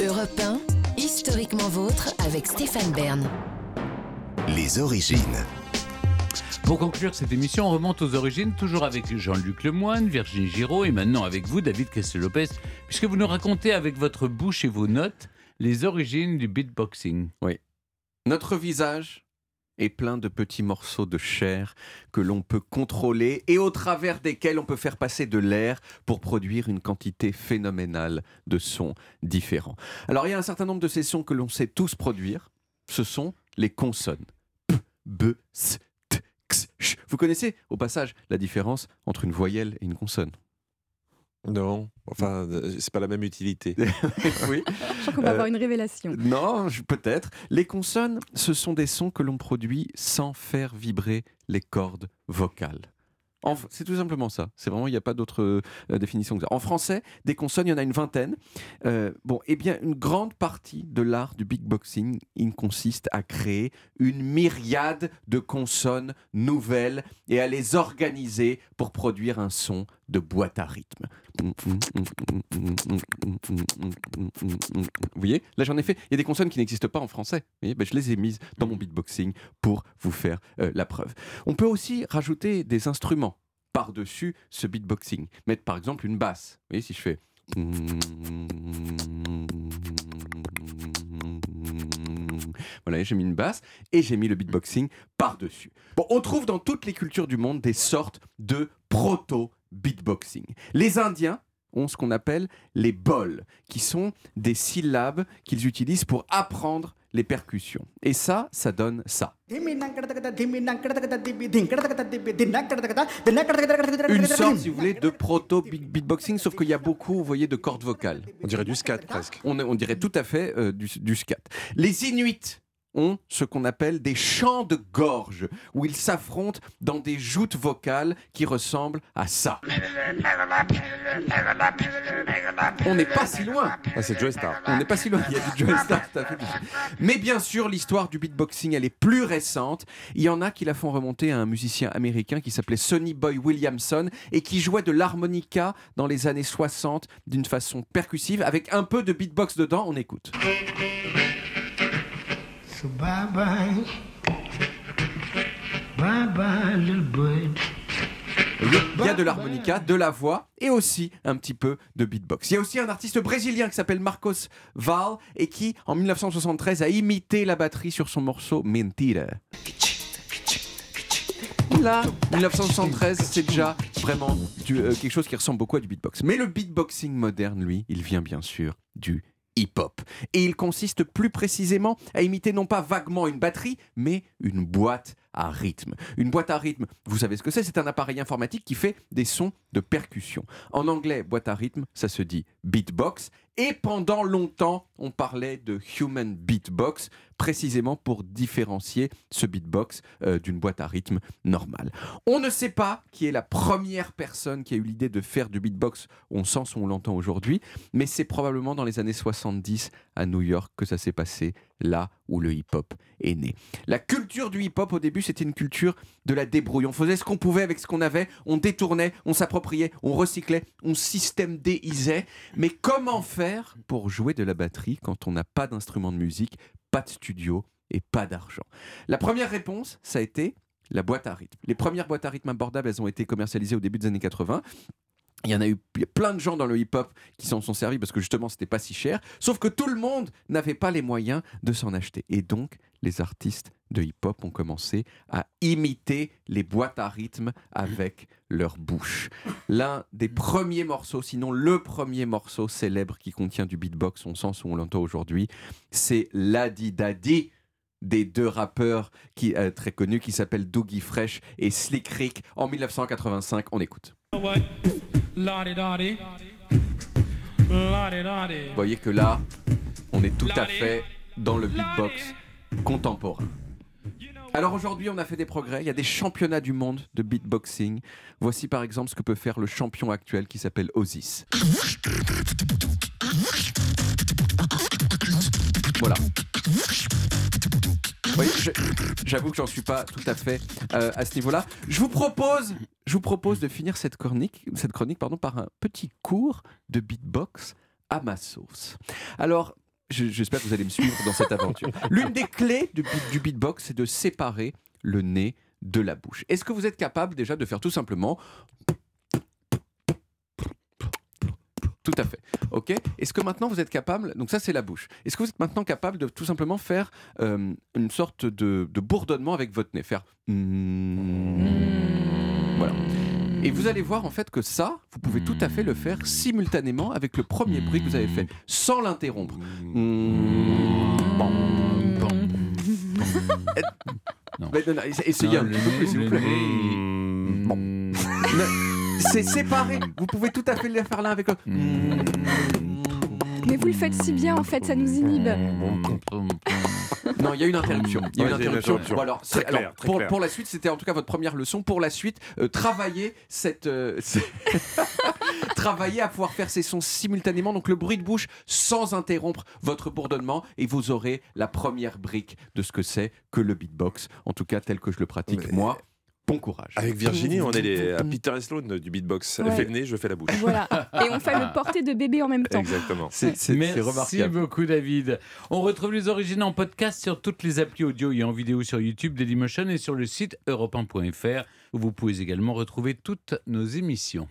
Europe 1, historiquement vôtre avec Stéphane Bern. Les origines. Pour conclure cette émission, on remonte aux origines, toujours avec Jean-Luc Lemoine, Virginie Giraud et maintenant avec vous, David Castel-Lopez, puisque vous nous racontez avec votre bouche et vos notes les origines du beatboxing. Oui. Notre visage est plein de petits morceaux de chair que l'on peut contrôler et au travers desquels on peut faire passer de l'air pour produire une quantité phénoménale de sons différents. Alors il y a un certain nombre de ces sons que l'on sait tous produire. Ce sont les consonnes. P, B, S, T, X, Ch. Vous connaissez au passage la différence entre une voyelle et une consonne? Non, enfin, euh, c'est pas la même utilité. Oui. Je crois qu'on va Euh, avoir une révélation. Non, peut-être. Les consonnes, ce sont des sons que l'on produit sans faire vibrer les cordes vocales. C'est tout simplement ça. C'est vraiment, il n'y a pas d'autre euh, définition que ça. En français, des consonnes, il y en a une vingtaine. Euh, bon, eh bien, une grande partie de l'art du beatboxing, il consiste à créer une myriade de consonnes nouvelles et à les organiser pour produire un son de boîte à rythme. Vous voyez, là j'en ai fait. Il y a des consonnes qui n'existent pas en français. Vous voyez, ben, je les ai mises dans mon beatboxing pour vous faire euh, la preuve. On peut aussi rajouter des instruments par-dessus ce beatboxing. Mettre par exemple une basse. Vous voyez, si je fais. Voilà, j'ai mis une basse et j'ai mis le beatboxing par-dessus. Bon, on trouve dans toutes les cultures du monde des sortes de proto-beatboxing. Les Indiens ont ce qu'on appelle les bols, qui sont des syllabes qu'ils utilisent pour apprendre les percussions. Et ça, ça donne ça. Une sorte, si vous voulez, de proto-beatboxing, sauf qu'il y a beaucoup, vous voyez, de cordes vocales. On dirait du scat presque. On, on dirait tout à fait euh, du, du scat. Les Inuits ce qu'on appelle des chants de gorge, où ils s'affrontent dans des joutes vocales qui ressemblent à ça. On n'est pas si loin. Ah, c'est. On n'est pas si loin, il y a du. Mais bien sûr, l'histoire du beatboxing, elle est plus récente. Il y en a qui la font remonter à un musicien américain qui s'appelait Sonny Boy Williamson et qui jouait de l'harmonica dans les années 60 d'une façon percussive avec un peu de beatbox dedans. On écoute. So bye bye. Bye bye, little bird. Il y a de l'harmonica, de la voix et aussi un petit peu de beatbox. Il y a aussi un artiste brésilien qui s'appelle Marcos Val et qui, en 1973, a imité la batterie sur son morceau Mentira. Là, 1973, c'est déjà vraiment du- euh, quelque chose qui ressemble beaucoup à du beatbox. Mais le beatboxing moderne, lui, il vient bien sûr du hip-hop. Et il consiste plus précisément à imiter non pas vaguement une batterie, mais une boîte rythme. Une boîte à rythme, vous savez ce que c'est C'est un appareil informatique qui fait des sons de percussion. En anglais, boîte à rythme, ça se dit beatbox. Et pendant longtemps, on parlait de human beatbox, précisément pour différencier ce beatbox euh, d'une boîte à rythme normale. On ne sait pas qui est la première personne qui a eu l'idée de faire du beatbox au sens on l'entend aujourd'hui, mais c'est probablement dans les années 70 à New York que ça s'est passé, là où le hip-hop est né. La culture du hip-hop, au début, c'était une culture de la débrouille. On faisait ce qu'on pouvait avec ce qu'on avait, on détournait, on s'appropriait, on recyclait, on système déisait. Mais comment faire pour jouer de la batterie quand on n'a pas d'instrument de musique, pas de studio et pas d'argent? La première réponse, ça a été la boîte à rythme. Les premières boîtes à rythme abordables, elles ont été commercialisées au début des années 80. Il y en a eu plein de gens dans le hip-hop qui s'en sont servis parce que justement c'était pas si cher. Sauf que tout le monde n'avait pas les moyens de s'en acheter. Et donc les artistes de hip-hop ont commencé à imiter les boîtes à rythme avec leur bouche. L'un des premiers morceaux, sinon le premier morceau célèbre qui contient du beatbox, au sens où on l'entend aujourd'hui, c'est Ladi Daddy des deux rappeurs qui, euh, très connus qui s'appellent Doogie Fresh et Slick Rick en 1985. On écoute. Vous voyez que là, on est tout à fait dans le beatbox contemporain. Alors aujourd'hui, on a fait des progrès. Il y a des championnats du monde de beatboxing. Voici par exemple ce que peut faire le champion actuel qui s'appelle Ozis. Voilà. Vous voyez, je- J'avoue que j'en suis pas tout à fait euh, à ce niveau-là. Je vous propose, je vous propose de finir cette chronique, cette chronique pardon, par un petit cours de beatbox à ma sauce. Alors, je- j'espère que vous allez me suivre dans cette aventure. L'une des clés du, beat- du beatbox, c'est de séparer le nez de la bouche. Est-ce que vous êtes capable déjà de faire tout simplement tout à fait. Ok? Est-ce que maintenant vous êtes capable Donc ça c'est la bouche. Est-ce que vous êtes maintenant capable de tout simplement faire euh, une sorte de, de bourdonnement avec votre nez, faire mm. Voilà. Et vous allez voir en fait que ça, vous pouvez tout à fait le faire simultanément avec le premier bruit que vous avez fait, sans l'interrompre. Bon. Non. Mais non, non, essayez un petit peu plus, s'il vous plaît. le nez. Bon. Mm. C'est séparé. Vous pouvez tout à fait le faire l'un avec l'autre. Mais vous le faites si bien, en fait, ça nous inhibe. Non, il y a une interruption. Il y a une interruption. interruption. Bon, alors, Très c'est- clair, alors, très pour, clair. pour la suite, c'était en tout cas votre première leçon. Pour la suite, euh, travailler cette, euh, travailler à pouvoir faire ces sons simultanément, donc le bruit de bouche sans interrompre votre bourdonnement, et vous aurez la première brique de ce que c'est que le beatbox, en tout cas tel que je le pratique Mais- moi. Bon courage. Avec Virginie, on est les, à Peter et Sloan du beatbox. Elle Ouais. fait le nez, je fais la bouche. Voilà. Et on fait le porté de bébé en même temps. Exactement. C'est c'est Merci remarquable. beaucoup David. On retrouve les origines en podcast sur toutes les applis audio et en vidéo sur YouTube Dailymotion et sur le site europe1.fr où vous pouvez également retrouver toutes nos émissions.